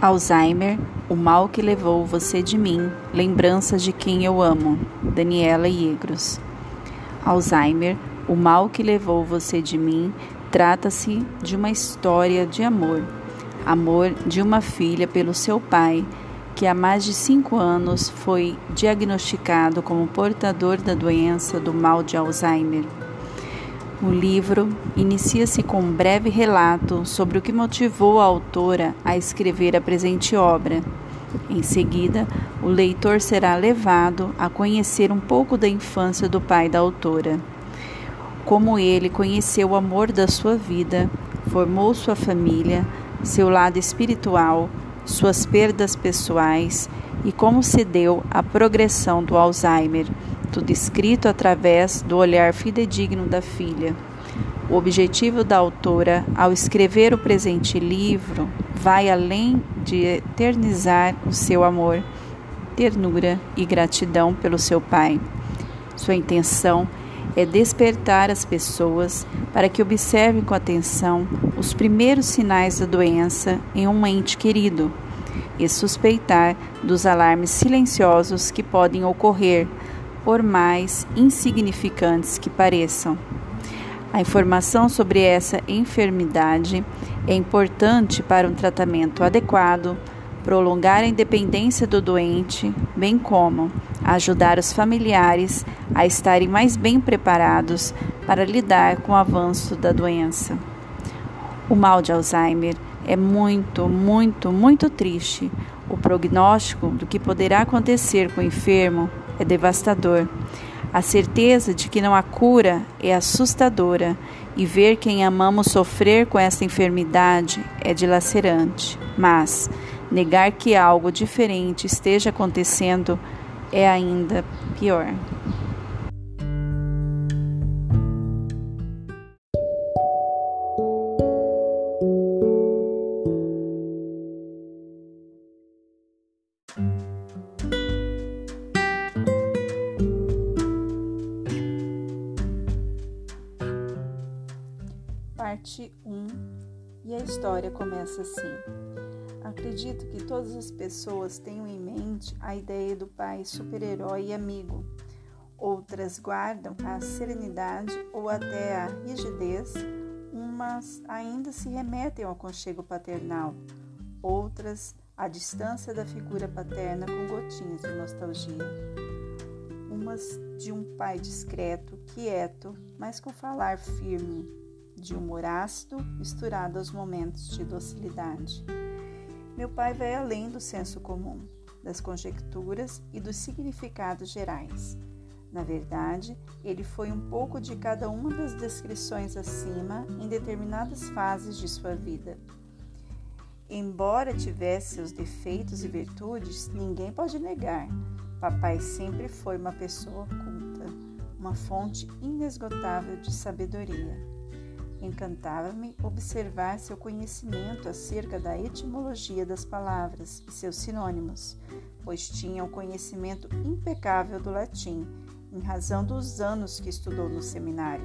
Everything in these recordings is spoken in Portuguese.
Alzheimer, o mal que levou você de mim, lembranças de quem eu amo. Daniela Iegros. Alzheimer, o mal que levou você de mim, trata-se de uma história de amor. Amor de uma filha pelo seu pai, que há mais de cinco anos foi diagnosticado como portador da doença do mal de Alzheimer. O livro inicia-se com um breve relato sobre o que motivou a autora a escrever a presente obra. Em seguida, o leitor será levado a conhecer um pouco da infância do pai da autora. Como ele conheceu o amor da sua vida, formou sua família, seu lado espiritual, suas perdas pessoais e como se deu a progressão do Alzheimer tudo escrito através do olhar fidedigno da filha. O objetivo da autora, ao escrever o presente livro, vai além de eternizar o seu amor, ternura e gratidão pelo seu pai. Sua intenção é despertar as pessoas para que observem com atenção os primeiros sinais da doença em um ente querido e suspeitar dos alarmes silenciosos que podem ocorrer por mais insignificantes que pareçam. A informação sobre essa enfermidade é importante para um tratamento adequado, prolongar a independência do doente, bem como ajudar os familiares a estarem mais bem preparados para lidar com o avanço da doença. O mal de Alzheimer é muito, muito, muito triste. O prognóstico do que poderá acontecer com o enfermo é devastador. A certeza de que não há cura é assustadora e ver quem amamos sofrer com essa enfermidade é dilacerante. Mas negar que algo diferente esteja acontecendo é ainda pior. Parte 1 E a história começa assim. Acredito que todas as pessoas tenham em mente a ideia do pai super-herói e amigo. Outras guardam a serenidade ou até a rigidez, umas ainda se remetem ao aconchego paternal, outras à distância da figura paterna com gotinhas de nostalgia. Umas de um pai discreto, quieto, mas com falar firme, de humor ácido misturado aos momentos de docilidade. Meu pai vai além do senso comum, das conjecturas e dos significados gerais. Na verdade, ele foi um pouco de cada uma das descrições acima em determinadas fases de sua vida. Embora tivesse seus defeitos e virtudes, ninguém pode negar. Papai sempre foi uma pessoa culta, uma fonte inesgotável de sabedoria. Encantava-me observar seu conhecimento acerca da etimologia das palavras e seus sinônimos, pois tinha um conhecimento impecável do latim, em razão dos anos que estudou no seminário.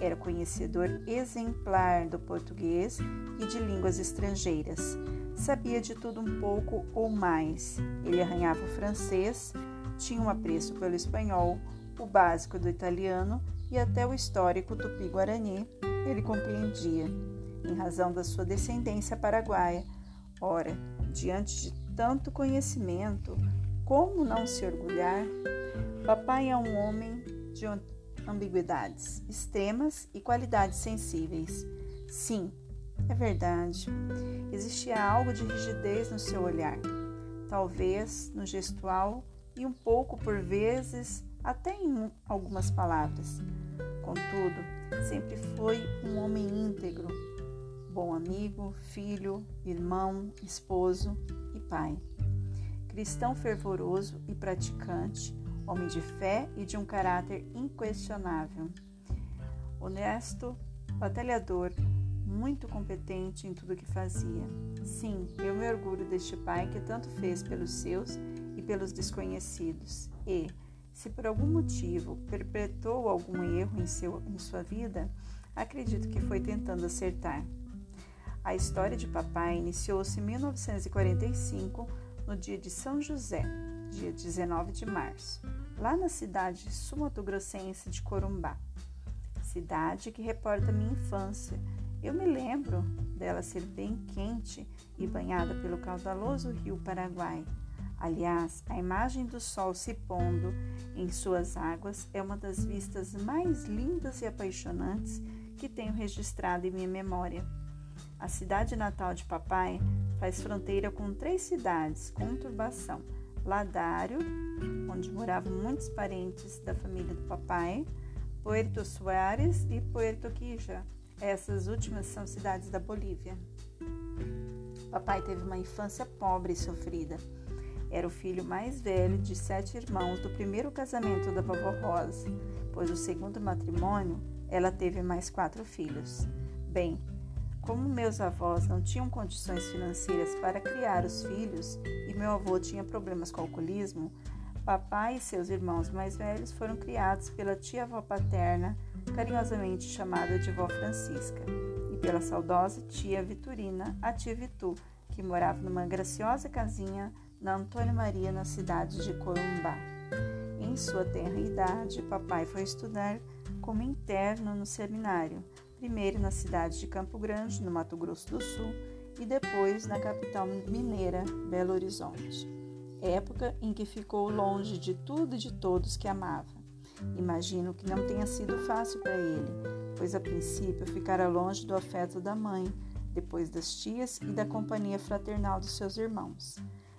Era conhecedor exemplar do português e de línguas estrangeiras. Sabia de tudo um pouco ou mais. Ele arranhava o francês, tinha um apreço pelo espanhol, o básico do italiano e até o histórico tupi-guarani ele compreendia, em razão da sua descendência paraguaia. Ora, diante de tanto conhecimento, como não se orgulhar? Papai é um homem de ambiguidades extremas e qualidades sensíveis. Sim, é verdade. Existia algo de rigidez no seu olhar, talvez no gestual e um pouco por vezes até em algumas palavras. Contudo, Sempre foi um homem íntegro, bom amigo, filho, irmão, esposo e pai. Cristão fervoroso e praticante, homem de fé e de um caráter inquestionável. Honesto, batalhador, muito competente em tudo que fazia. Sim, eu me orgulho deste pai que tanto fez pelos seus e pelos desconhecidos. E, se por algum motivo perpetrou algum erro em, seu, em sua vida, acredito que foi tentando acertar. A história de papai iniciou-se em 1945, no dia de São José, dia 19 de março, lá na cidade sumatogrossense de Corumbá. Cidade que reporta minha infância. Eu me lembro dela ser bem quente e banhada pelo caudaloso rio Paraguai. Aliás, a imagem do sol se pondo em suas águas é uma das vistas mais lindas e apaixonantes que tenho registrado em minha memória. A cidade natal de papai faz fronteira com três cidades com turbação: Ladário, onde moravam muitos parentes da família do papai, Puerto Suárez e Puerto Quija. Essas últimas são cidades da Bolívia. Papai teve uma infância pobre e sofrida. Era o filho mais velho de sete irmãos do primeiro casamento da vovó Rosa, pois o segundo matrimônio ela teve mais quatro filhos. Bem, como meus avós não tinham condições financeiras para criar os filhos e meu avô tinha problemas com o alcoolismo, papai e seus irmãos mais velhos foram criados pela tia-avó paterna, carinhosamente chamada de vó Francisca, e pela saudosa tia Vitorina, a tia Vitu, que morava numa graciosa casinha na Antônia Maria, na cidade de Corumbá. Em sua tenra idade, papai foi estudar como interno no seminário, primeiro na cidade de Campo Grande, no Mato Grosso do Sul, e depois na capital mineira, Belo Horizonte. Época em que ficou longe de tudo e de todos que amava. Imagino que não tenha sido fácil para ele, pois a princípio ficara longe do afeto da mãe, depois das tias e da companhia fraternal dos seus irmãos.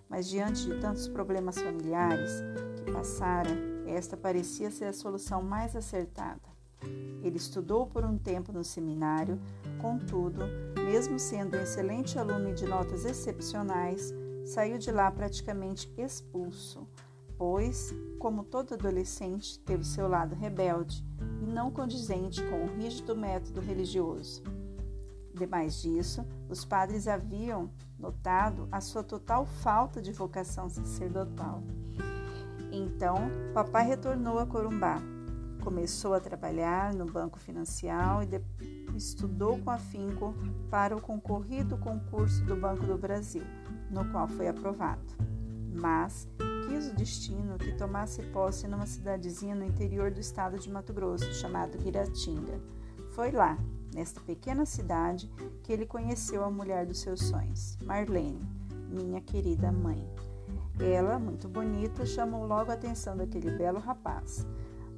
Mas diante de tantos problemas familiares que passara, esta parecia ser a solução mais acertada. Ele estudou por um tempo no seminário, contudo, mesmo sendo um excelente aluno e de notas excepcionais, saiu de lá praticamente expulso, pois, como todo adolescente, teve seu lado rebelde e não condizente com o rígido método religioso. Demais disso, os padres haviam notado a sua total falta de vocação sacerdotal. Então, papai retornou a Corumbá, Começou a trabalhar no banco financial e estudou com afinco para o concorrido concurso do Banco do Brasil, no qual foi aprovado. Mas quis o destino que tomasse posse numa cidadezinha no interior do estado de Mato Grosso, chamado Guiratinga. Foi lá, nesta pequena cidade, que ele conheceu a mulher dos seus sonhos, Marlene, minha querida mãe. Ela, muito bonita, chamou logo a atenção daquele belo rapaz.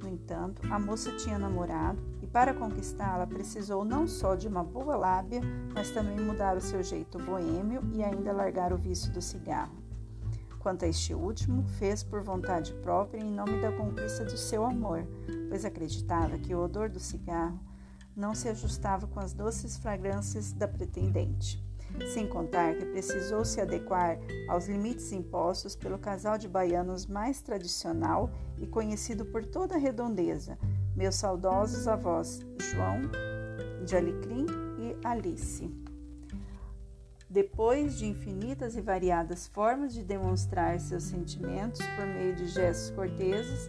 No entanto, a moça tinha namorado e para conquistá-la precisou não só de uma boa lábia, mas também mudar o seu jeito boêmio e ainda largar o vício do cigarro. Quanto a este último, fez por vontade própria em nome da conquista do seu amor, pois acreditava que o odor do cigarro não se ajustava com as doces fragrâncias da pretendente sem contar que precisou se adequar aos limites impostos pelo casal de baianos mais tradicional e conhecido por toda a redondeza, meus saudosos avós João de Alecrim e Alice. Depois de infinitas e variadas formas de demonstrar seus sentimentos por meio de gestos corteses,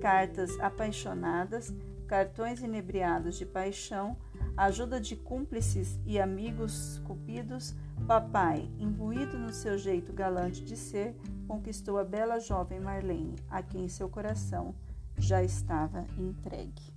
cartas apaixonadas, cartões inebriados de paixão, ajuda de cúmplices e amigos cupidos, papai, imbuído no seu jeito galante de ser, conquistou a bela jovem Marlene, a quem seu coração já estava entregue.